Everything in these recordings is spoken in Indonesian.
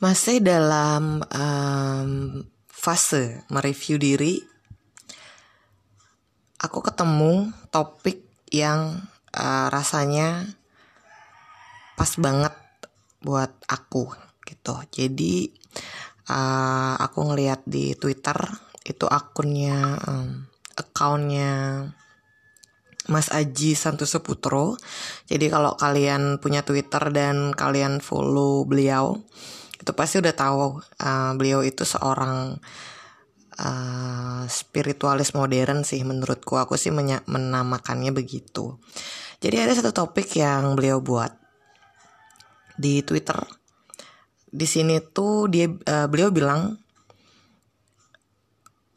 Masih dalam um, fase mereview diri, aku ketemu topik yang uh, rasanya pas banget buat aku gitu. Jadi uh, aku ngeliat di Twitter itu akunnya um, akunnya Mas Aji Santoso Putro. Jadi kalau kalian punya Twitter dan kalian follow beliau, itu pasti udah tahu uh, beliau itu seorang uh, spiritualis modern sih menurutku. Aku sih menamakannya begitu. Jadi ada satu topik yang beliau buat di Twitter. Di sini tuh dia uh, beliau bilang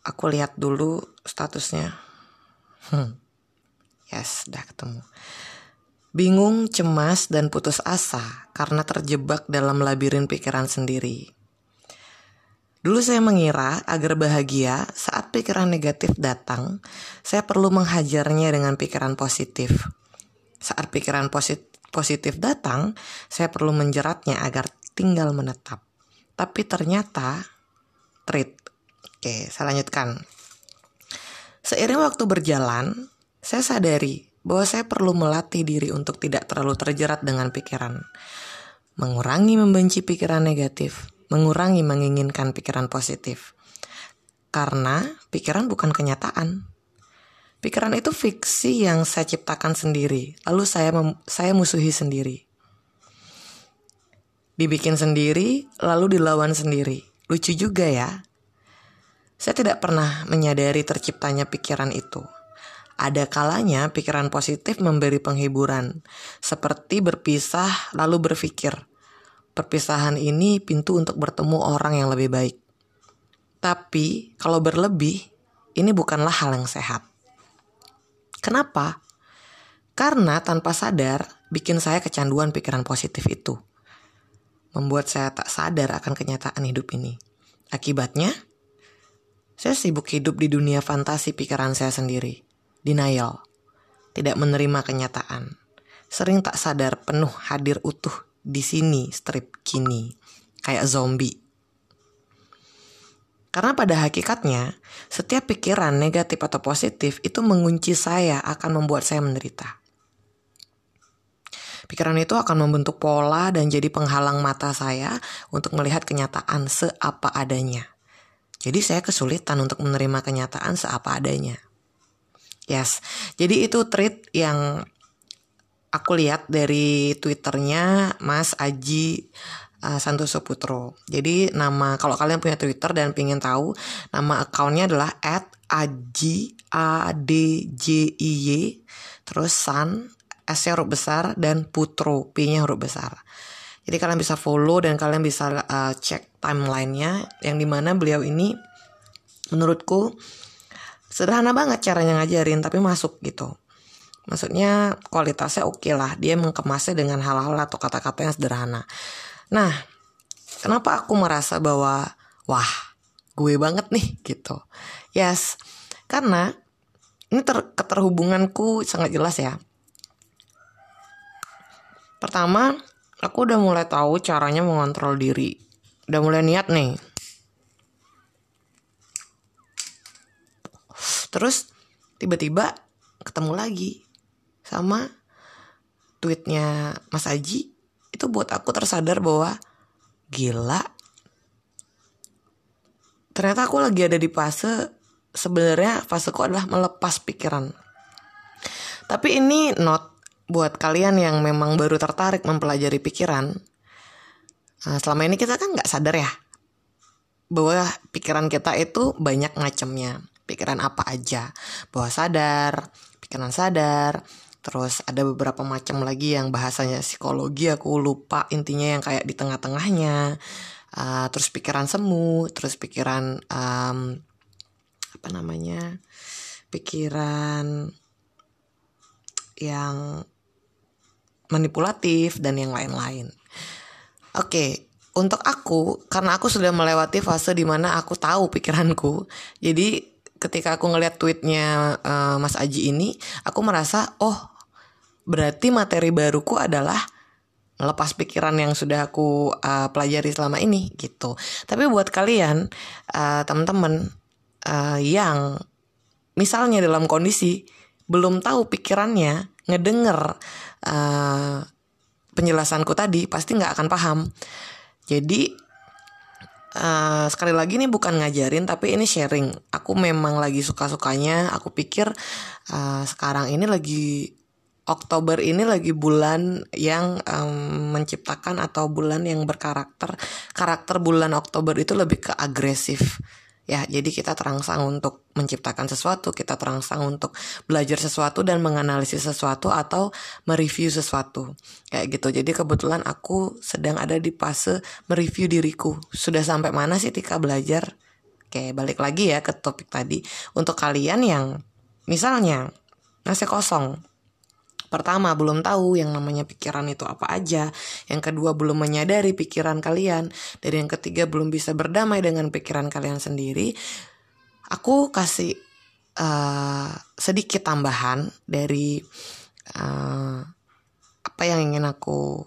aku lihat dulu statusnya. Hmm. yes udah ketemu Bingung, cemas, dan putus asa karena terjebak dalam labirin pikiran sendiri. Dulu saya mengira agar bahagia saat pikiran negatif datang, saya perlu menghajarnya dengan pikiran positif. Saat pikiran positif, positif datang, saya perlu menjeratnya agar tinggal menetap. Tapi ternyata, treat. Oke, saya lanjutkan. Seiring waktu berjalan, saya sadari bahwa saya perlu melatih diri untuk tidak terlalu terjerat dengan pikiran. Mengurangi membenci pikiran negatif, mengurangi menginginkan pikiran positif. Karena pikiran bukan kenyataan. Pikiran itu fiksi yang saya ciptakan sendiri, lalu saya saya musuhi sendiri. Dibikin sendiri, lalu dilawan sendiri. Lucu juga ya. Saya tidak pernah menyadari terciptanya pikiran itu. Ada kalanya pikiran positif memberi penghiburan, seperti berpisah lalu berpikir, perpisahan ini pintu untuk bertemu orang yang lebih baik. Tapi kalau berlebih, ini bukanlah hal yang sehat. Kenapa? Karena tanpa sadar bikin saya kecanduan pikiran positif itu. Membuat saya tak sadar akan kenyataan hidup ini. Akibatnya, saya sibuk hidup di dunia fantasi pikiran saya sendiri denial, tidak menerima kenyataan. Sering tak sadar penuh hadir utuh di sini strip kini, kayak zombie. Karena pada hakikatnya, setiap pikiran negatif atau positif itu mengunci saya akan membuat saya menderita. Pikiran itu akan membentuk pola dan jadi penghalang mata saya untuk melihat kenyataan seapa adanya. Jadi saya kesulitan untuk menerima kenyataan seapa adanya. Yes, jadi itu tweet yang aku lihat dari twitternya Mas Aji uh, Santoso Putro. Jadi nama kalau kalian punya Twitter dan pengen tahu nama akunnya adalah at Aji A D terus San S huruf besar dan Putro P-nya huruf besar. Jadi kalian bisa follow dan kalian bisa uh, cek timelinenya yang di mana beliau ini menurutku sederhana banget caranya ngajarin tapi masuk gitu. Maksudnya kualitasnya oke okay lah. Dia mengemasnya dengan hal-hal atau kata-kata yang sederhana. Nah kenapa aku merasa bahwa wah gue banget nih gitu. Yes karena ini ter keterhubunganku sangat jelas ya. Pertama aku udah mulai tahu caranya mengontrol diri. Udah mulai niat nih terus tiba-tiba ketemu lagi sama tweetnya Mas Aji. Itu buat aku tersadar bahwa gila. Ternyata aku lagi ada di fase sebenarnya faseku adalah melepas pikiran. Tapi ini not buat kalian yang memang baru tertarik mempelajari pikiran. Nah, selama ini kita kan nggak sadar ya bahwa pikiran kita itu banyak ngacemnya pikiran apa aja. Bawah sadar pikiran sadar. Terus ada beberapa macam lagi yang bahasanya psikologi aku lupa intinya yang kayak di tengah-tengahnya. Uh, terus pikiran semu terus pikiran um, apa namanya pikiran yang manipulatif dan yang lain-lain. Oke okay, untuk aku karena aku sudah melewati fase di mana aku tahu pikiranku jadi ketika aku ngeliat tweetnya uh, Mas Aji ini, aku merasa oh berarti materi baruku adalah melepas pikiran yang sudah aku uh, pelajari selama ini gitu. Tapi buat kalian uh, teman-teman uh, yang misalnya dalam kondisi belum tahu pikirannya ngedenger uh, penjelasanku tadi pasti nggak akan paham. Jadi uh, sekali lagi ini bukan ngajarin tapi ini sharing. Aku memang lagi suka-sukanya. Aku pikir uh, sekarang ini lagi Oktober ini lagi bulan yang um, menciptakan atau bulan yang berkarakter. Karakter bulan Oktober itu lebih ke agresif. Ya, jadi kita terangsang untuk menciptakan sesuatu, kita terangsang untuk belajar sesuatu dan menganalisis sesuatu atau mereview sesuatu. Kayak gitu. Jadi kebetulan aku sedang ada di fase mereview diriku. Sudah sampai mana sih Tika belajar? Oke, balik lagi ya ke topik tadi. Untuk kalian yang misalnya nasi kosong, Pertama, belum tahu yang namanya pikiran itu apa aja. Yang kedua, belum menyadari pikiran kalian. Dan yang ketiga, belum bisa berdamai dengan pikiran kalian sendiri. Aku kasih uh, sedikit tambahan dari uh, apa yang ingin aku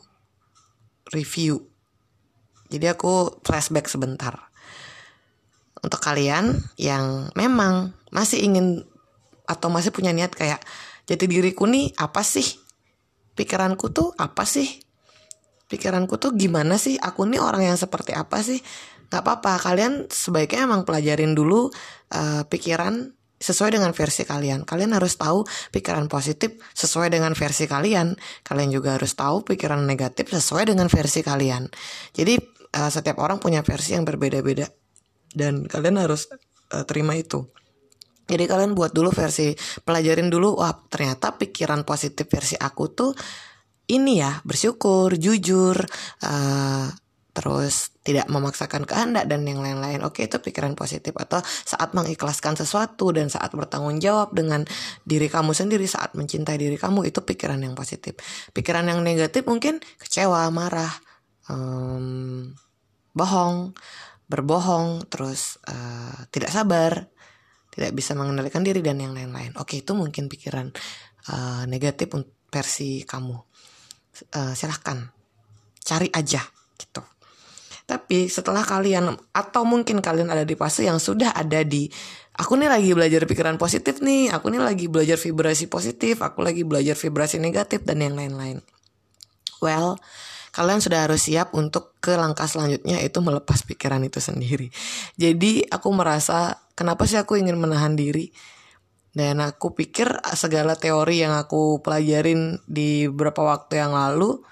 review. Jadi aku flashback sebentar. Untuk kalian yang memang masih ingin atau masih punya niat kayak jati diriku nih apa sih? Pikiranku tuh apa sih? Pikiranku tuh gimana sih? Aku nih orang yang seperti apa sih? Nggak apa-apa kalian sebaiknya emang pelajarin dulu uh, pikiran sesuai dengan versi kalian. Kalian harus tahu pikiran positif sesuai dengan versi kalian. Kalian juga harus tahu pikiran negatif sesuai dengan versi kalian. Jadi uh, setiap orang punya versi yang berbeda-beda. Dan kalian harus uh, terima itu jadi kalian buat dulu versi pelajarin dulu wah ternyata pikiran positif versi aku tuh ini ya bersyukur, jujur, uh, terus tidak memaksakan kehendak dan yang lain-lain. Oke itu pikiran positif atau saat mengikhlaskan sesuatu dan saat bertanggung jawab dengan diri kamu sendiri saat mencintai diri kamu itu pikiran yang positif. Pikiran yang negatif mungkin kecewa, marah, um, bohong, berbohong, terus uh, tidak sabar, tidak bisa mengendalikan diri dan yang lain-lain. Oke, itu mungkin pikiran uh, negatif versi kamu. Uh, silahkan cari aja gitu. Tapi setelah kalian atau mungkin kalian ada di fase yang sudah ada di aku nih lagi belajar pikiran positif nih, aku nih lagi belajar vibrasi positif, aku lagi belajar vibrasi negatif dan yang lain-lain. Well, kalian sudah harus siap untuk ke langkah selanjutnya itu melepas pikiran itu sendiri. Jadi aku merasa kenapa sih aku ingin menahan diri? Dan aku pikir segala teori yang aku pelajarin di beberapa waktu yang lalu,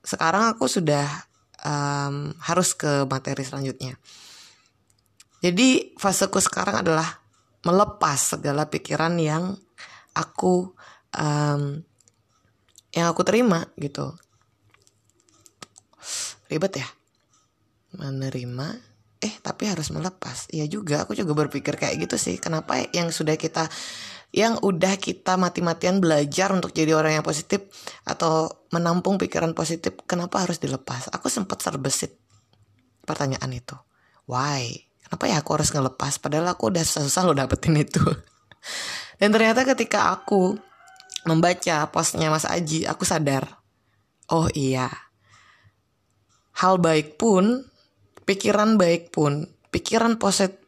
sekarang aku sudah um, harus ke materi selanjutnya. Jadi faseku sekarang adalah melepas segala pikiran yang aku um, yang aku terima gitu ribet ya menerima eh tapi harus melepas. Iya juga aku juga berpikir kayak gitu sih. Kenapa yang sudah kita yang udah kita mati-matian belajar untuk jadi orang yang positif atau menampung pikiran positif kenapa harus dilepas? Aku sempat serbesit pertanyaan itu. Why? Kenapa ya aku harus ngelepas? Padahal aku udah susah-susah lo dapetin itu. Dan ternyata ketika aku membaca postnya Mas Aji aku sadar oh iya. Hal baik pun, pikiran baik pun, pikiran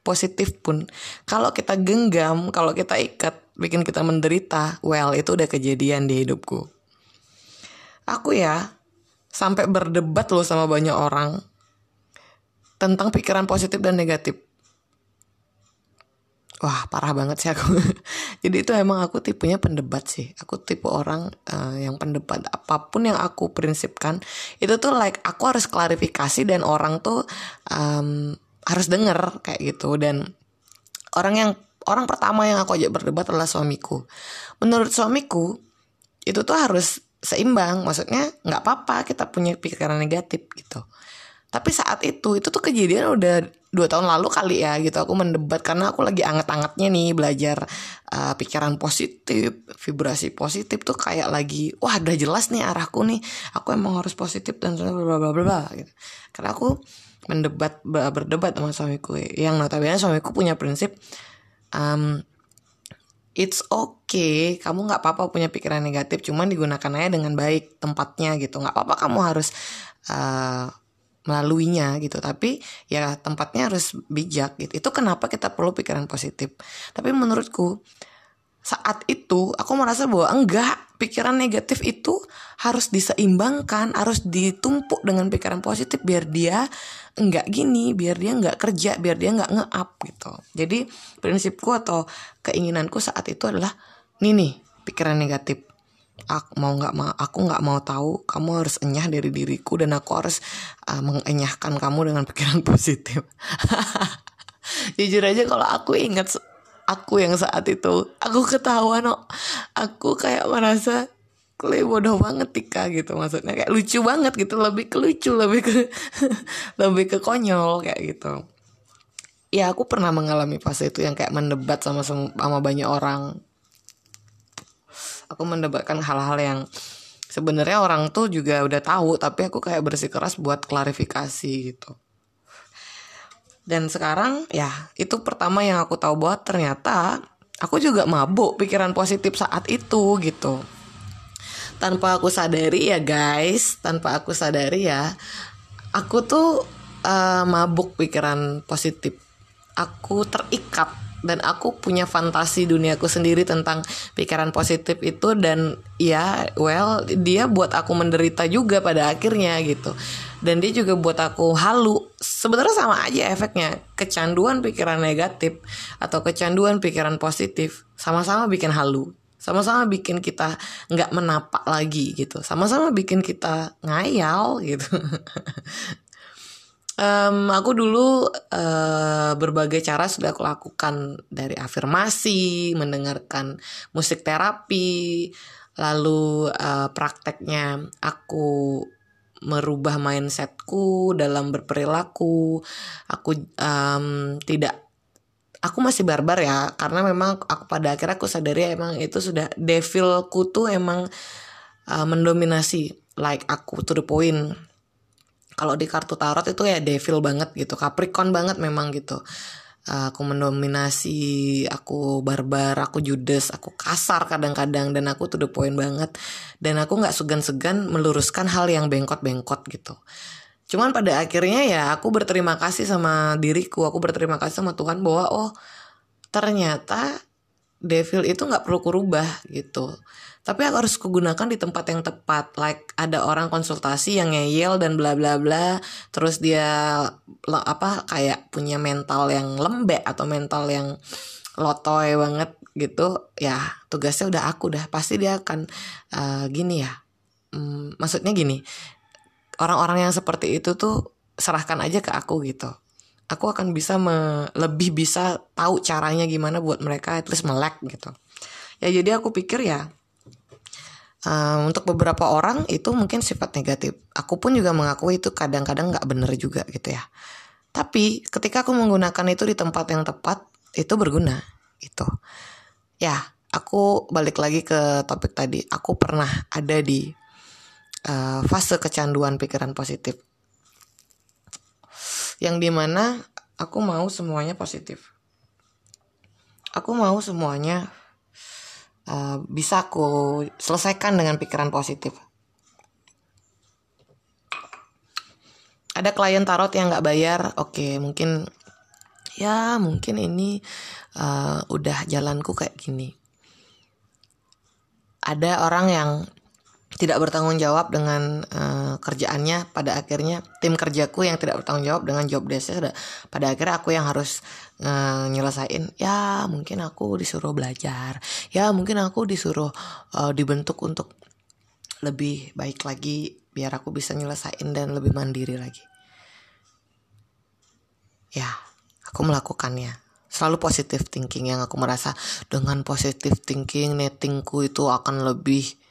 positif pun, kalau kita genggam, kalau kita ikat, bikin kita menderita, well itu udah kejadian di hidupku. Aku ya sampai berdebat loh sama banyak orang tentang pikiran positif dan negatif wah parah banget sih aku. Jadi itu emang aku tipenya pendebat sih. Aku tipe orang uh, yang pendebat. Apa pun yang aku prinsipkan itu tuh like aku harus klarifikasi dan orang tuh um, harus denger kayak gitu. Dan orang yang orang pertama yang aku ajak berdebat adalah suamiku. Menurut suamiku itu tuh harus seimbang. Maksudnya nggak apa-apa kita punya pikiran negatif gitu tapi saat itu itu tuh kejadian udah dua tahun lalu kali ya gitu. Aku mendebat karena aku lagi anget-angetnya nih belajar uh, pikiran positif vibrasi positif tuh kayak lagi wah udah jelas nih arahku nih. Aku emang harus positif dan bla bla bla gitu. Karena aku mendebat berdebat sama suamiku. Yang notabene suamiku punya prinsip um, it's okay. Kamu nggak apa-apa punya pikiran negatif cuman digunakan aja dengan baik tempatnya gitu. Nggak apa-apa kamu harus uh, melaluinya gitu. Tapi ya tempatnya harus bijak gitu. Itu kenapa kita perlu pikiran positif. Tapi menurutku saat itu aku merasa bahwa enggak pikiran negatif itu harus diseimbangkan harus ditumpuk dengan pikiran positif biar dia enggak gini biar dia enggak kerja biar dia enggak nge-up gitu. Jadi prinsipku atau keinginanku saat itu adalah nih nih pikiran negatif aku mau nggak mau aku nggak mau tahu. Kamu harus enyah dari diriku dan aku harus uh, mengenyahkan kamu dengan pikiran positif. Jujur aja kalau aku ingat aku yang saat itu aku ketawa no aku kayak merasa kle bodoh banget Tika gitu maksudnya. Kayak lucu banget gitu lebih ke lucu lebih ke lebih ke konyol kayak gitu. Ya aku pernah mengalami fase itu yang kayak mendebat sama sama banyak orang aku mendebatkan hal-hal yang sebenarnya orang tuh juga udah tahu tapi aku kayak bersikeras buat klarifikasi gitu dan sekarang ya itu pertama yang aku tahu bahwa ternyata aku juga mabuk pikiran positif saat itu gitu. Tanpa aku sadari ya guys, tanpa aku sadari ya, aku tuh uh, mabuk pikiran positif. Aku terikat dan aku punya fantasi duniaku sendiri tentang pikiran positif itu dan ya well dia buat aku menderita juga pada akhirnya gitu. Dan dia juga buat aku halu. Sebenarnya sama aja efeknya. Kecanduan pikiran negatif atau kecanduan pikiran positif sama-sama bikin halu. Sama-sama bikin kita nggak menapak lagi gitu. Sama-sama bikin kita ngayal gitu Um, aku dulu uh, berbagai cara sudah aku lakukan dari afirmasi, mendengarkan musik terapi, lalu uh, prakteknya aku merubah mindsetku dalam berperilaku. Aku um, tidak aku masih barbar ya karena memang aku pada akhirnya aku sadari emang itu sudah devilku tuh emang uh, mendominasi like aku to the point kalau di kartu tarot itu ya devil banget gitu Capricorn banget memang gitu. Uh, aku mendominasi aku barbar aku judes aku kasar kadang-kadang dan aku tuh the point banget. Dan aku nggak segan-segan meluruskan hal yang bengkot-bengkot gitu. Cuman pada akhirnya ya aku berterima kasih sama diriku aku berterima kasih sama Tuhan bahwa oh ternyata devil itu nggak perlu kurubah gitu tapi aku harus kugunakan di tempat yang tepat. Like ada orang konsultasi yang ngeyel dan bla bla bla. Terus dia apa kayak punya mental yang lembek atau mental yang lotoy banget gitu. Ya tugasnya udah aku dah. Pasti dia akan uh, gini ya. Hmm, maksudnya gini. Orang-orang yang seperti itu tuh serahkan aja ke aku gitu. Aku akan bisa me, lebih bisa tahu caranya gimana buat mereka terus melek gitu. Ya jadi aku pikir ya Um, untuk beberapa orang itu mungkin sifat negatif. Aku pun juga mengakui itu kadang-kadang nggak bener juga gitu ya. Tapi ketika aku menggunakan itu di tempat yang tepat, itu berguna itu. Ya, aku balik lagi ke topik tadi. Aku pernah ada di uh, fase kecanduan pikiran positif. Yang di mana aku mau semuanya positif. Aku mau semuanya uh, bisa aku selesaikan dengan pikiran positif. Ada klien tarot yang nggak bayar, oke okay, mungkin ya mungkin ini uh, udah jalanku kayak gini. Ada orang yang tidak bertanggung jawab dengan uh, kerjaannya pada akhirnya tim kerjaku yang tidak bertanggung jawab dengan job desknya pada akhirnya aku yang harus uh, nyelesain ya mungkin aku disuruh belajar. Ya mungkin aku disuruh uh, dibentuk untuk lebih baik lagi biar aku bisa nyelesain dan lebih mandiri lagi. Ya aku melakukannya. Selalu positive thinking. Yang aku merasa dengan positive thinking nettingku itu akan lebih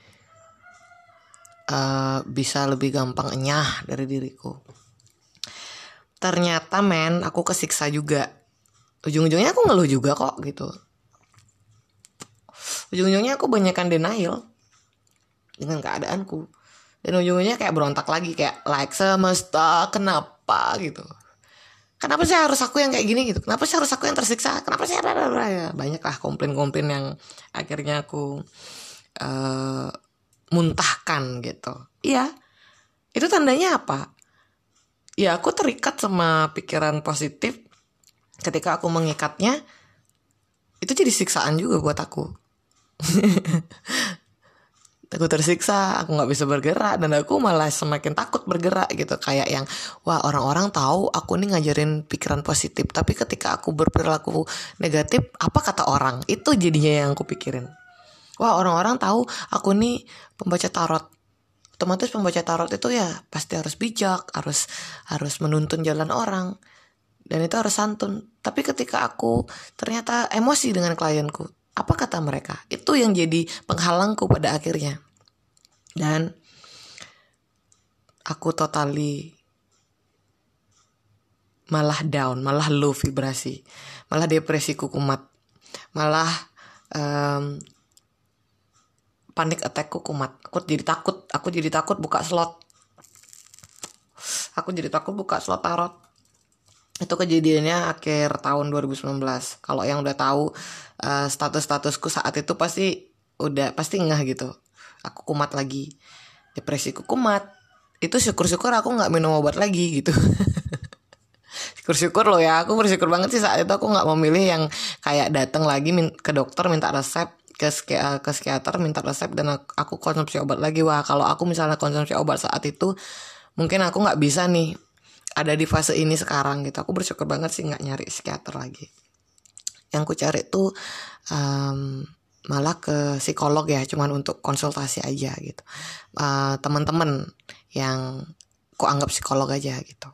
uh, bisa lebih gampang enyah dari diriku. Ternyata men, aku kesiksa juga. Ujung-ujungnya aku ngeluh juga kok gitu. Ujung-ujungnya aku banyakkan denial dengan keadaanku. Dan ujung-ujungnya kayak berontak lagi kayak like semesta kenapa gitu. kenapa sih harus aku yang kayak gini gitu kenapa sih harus aku yang tersiksa kenapa sih ya banyak lah komplain-komplain yang akhirnya aku uh, muntahkan gitu. Iya. Itu tandanya apa? Ya aku terikat sama pikiran positif ketika aku mengikatnya. Itu jadi siksaan juga buat aku. Aku tersiksa aku nggak bisa bergerak dan aku malah semakin takut bergerak gitu. Kayak yang wah orang-orang tahu aku nih ngajarin pikiran positif tapi ketika aku berperilaku negatif apa kata orang? Itu jadinya yang aku pikirin wah orang-orang tahu aku nih pembaca tarot. Otomatis pembaca tarot itu ya pasti harus bijak harus harus menuntun jalan orang dan itu harus santun. Tapi ketika aku ternyata emosi dengan klienku apa kata mereka? Itu yang jadi penghalangku pada akhirnya. Dan aku totally malah down malah low vibrasi malah depresi kumat malah um, panik attack kumat. Aku jadi takut. Aku jadi takut buka slot. Aku jadi takut buka slot tarot. Itu kejadiannya akhir tahun 2019 kalau yang udah tahu uh, status-statusku saat itu pasti udah pasti ngeh gitu. Aku kumat lagi. Depresiku kumat. Itu syukur-syukur aku nggak minum obat lagi gitu. Syukur-syukur loh ya. Aku bersyukur banget sih saat itu aku nggak memilih yang kayak datang lagi ke dokter minta resep ke ke psikiater minta resep dan aku konsumsi obat lagi. Wah kalau aku misalnya konsumsi obat saat itu mungkin aku nggak bisa nih ada di fase ini sekarang gitu. Aku bersyukur banget sih nggak nyari psikiater lagi. Yang ku cari tuh um, malah ke psikolog ya cuman untuk konsultasi aja gitu. Uh, teman-teman yang ku anggap psikolog aja gitu.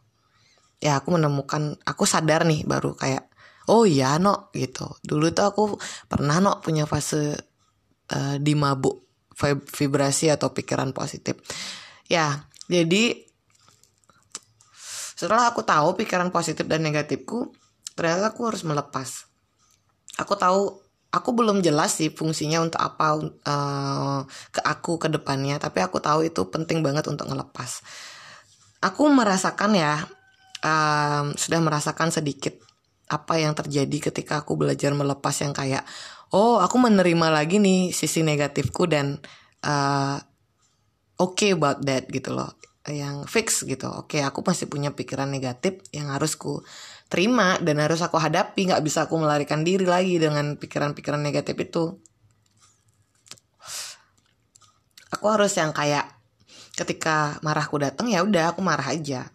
Ya aku menemukan aku sadar nih baru kayak oh iya no gitu dulu tuh aku pernah no punya fase uh, di mabuk vibrasi atau pikiran positif ya jadi setelah aku tahu pikiran positif dan negatifku, ternyata aku harus melepas. Aku tahu aku belum jelas sih fungsinya untuk apa uh, ke aku ke depannya, tapi aku tahu itu penting banget untuk ngelepas. Aku merasakan ya, um, sudah merasakan sedikit apa yang terjadi ketika aku belajar melepas yang kayak, oh aku menerima lagi nih sisi negatifku dan uh, oke okay about that gitu loh yang fix gitu. Oke aku masih punya pikiran negatif yang harus ku terima dan harus aku hadapi. Nggak bisa aku melarikan diri lagi dengan pikiran-pikiran negatif itu. Aku harus yang kayak ketika marahku datang ya udah aku marah aja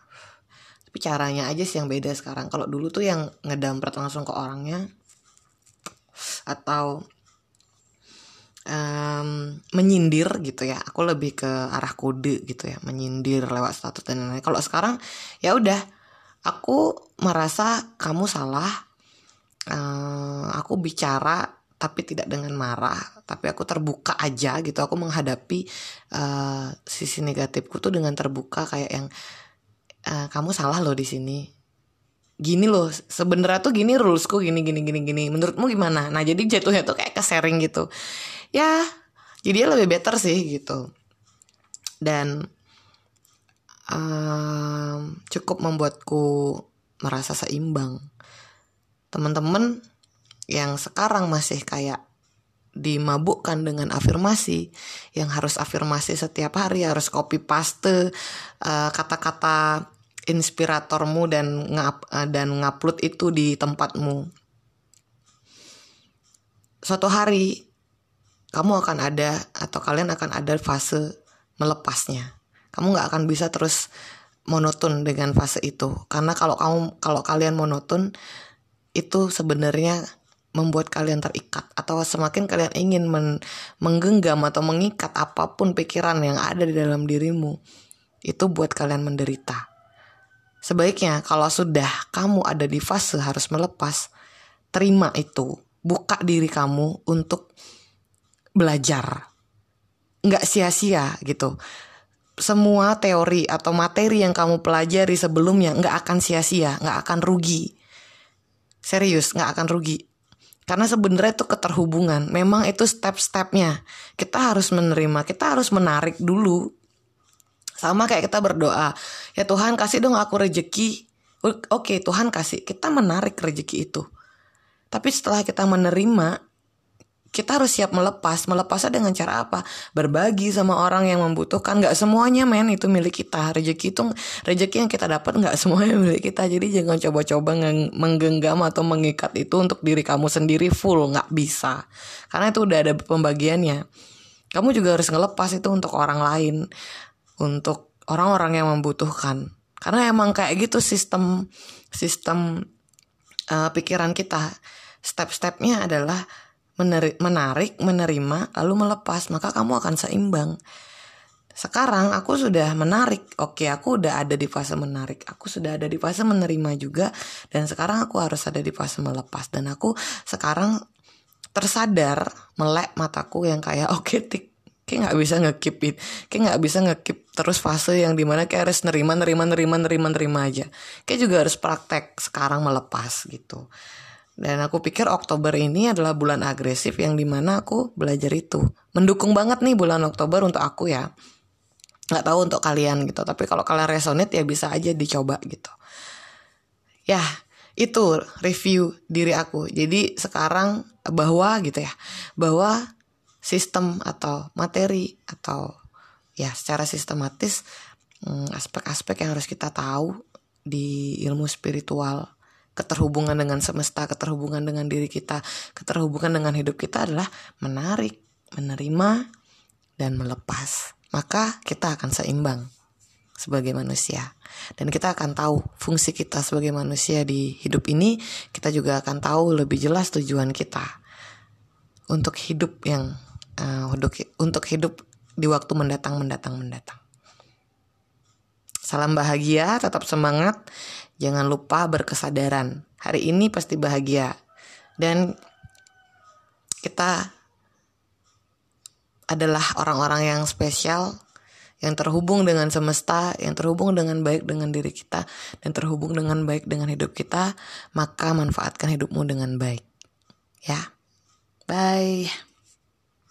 tapi caranya aja sih yang beda sekarang. Kalau dulu tuh yang ngedampret langsung ke orangnya atau um, menyindir gitu ya. Aku lebih ke arah kode gitu ya menyindir lewat status dan lain-lain. Kalau sekarang ya udah aku merasa kamu salah uh, aku bicara tapi tidak dengan marah tapi aku terbuka aja gitu. Aku menghadapi uh, sisi negatifku tuh dengan terbuka kayak yang uh, kamu salah loh di sini. Gini loh sebenarnya tuh gini rulesku gini gini gini gini. Menurutmu gimana? Nah jadi jatuhnya tuh kayak ke sharing gitu. Ya jadi lebih better sih gitu. Dan um, cukup membuatku merasa seimbang. Teman-teman yang sekarang masih kayak dimabukkan dengan afirmasi yang harus afirmasi setiap hari harus copy paste uh, kata-kata inspiratormu dan ngap uh, dan ngupload itu di tempatmu suatu hari kamu akan ada atau kalian akan ada fase melepasnya. Kamu nggak akan bisa terus monoton dengan fase itu karena kalau kamu kalau kalian monoton itu sebenarnya membuat kalian terikat atau semakin kalian ingin men, menggenggam atau mengikat apa pun pikiran yang ada di dalam dirimu itu buat kalian menderita. Sebaiknya kalau sudah kamu ada di fase harus melepas, terima itu, buka diri kamu untuk belajar. Nggak sia-sia gitu. Semua teori atau materi yang kamu pelajari sebelumnya nggak akan sia-sia nggak akan rugi. Serius nggak akan rugi. Karena sebenarnya itu keterhubungan. Memang itu step-stepnya. Kita harus menerima kita harus menarik dulu sama kayak kita berdoa ya Tuhan kasih dong aku rejeki Oke, Tuhan kasih, kita menarik rezeki itu. Tapi setelah kita menerima, kita harus siap melepas. Melepasnya dengan cara apa? Berbagi sama orang yang membutuhkan. Gak semuanya men itu milik kita. Rezeki itu rezeki yang kita dapat gak semuanya milik kita. Jadi jangan coba-coba menggenggam atau mengikat itu untuk diri kamu sendiri full. Gak bisa. Karena itu udah ada pembagiannya. Kamu juga harus ngelepas itu untuk orang lain. Untuk orang-orang yang membutuhkan. Karena emang kayak gitu sistem sistem uh, pikiran kita. Step-stepnya adalah meneri, menarik, menerima, lalu melepas, maka kamu akan seimbang. Sekarang aku sudah menarik, oke aku udah ada di fase menarik, aku sudah ada di fase menerima juga, dan sekarang aku harus ada di fase melepas, dan aku sekarang tersadar melek mataku yang kayak oke okay, tik kayak nggak bisa ngekip it kayak nggak bisa ngekip terus fase yang di mana kayak harus nerima nerima nerima nerima nerima aja kayak juga harus praktek sekarang melepas gitu dan aku pikir Oktober ini adalah bulan agresif yang di mana aku belajar itu. Mendukung banget nih bulan Oktober untuk aku ya. Gak tahu untuk kalian gitu. Tapi kalau kalian resonate ya bisa aja dicoba gitu. Ya itu review diri aku. Jadi sekarang bahwa gitu ya. Bahwa sistem atau materi atau ya secara sistematis hmm, aspek-aspek yang harus kita tahu di ilmu spiritual keterhubungan dengan semesta, keterhubungan dengan diri kita, keterhubungan dengan hidup kita adalah menarik, menerima, dan melepas. Maka kita akan seimbang sebagai manusia. Dan kita akan tahu fungsi kita sebagai manusia di hidup ini, kita juga akan tahu lebih jelas tujuan kita untuk hidup yang uh, untuk hidup di waktu mendatang mendatang mendatang. Salam bahagia, tetap semangat. Jangan lupa berkesadaran. Hari ini pasti bahagia. Dan kita adalah orang-orang yang spesial yang terhubung dengan semesta, yang terhubung dengan baik dengan diri kita, dan terhubung dengan baik dengan hidup kita, maka manfaatkan hidupmu dengan baik. Ya, bye.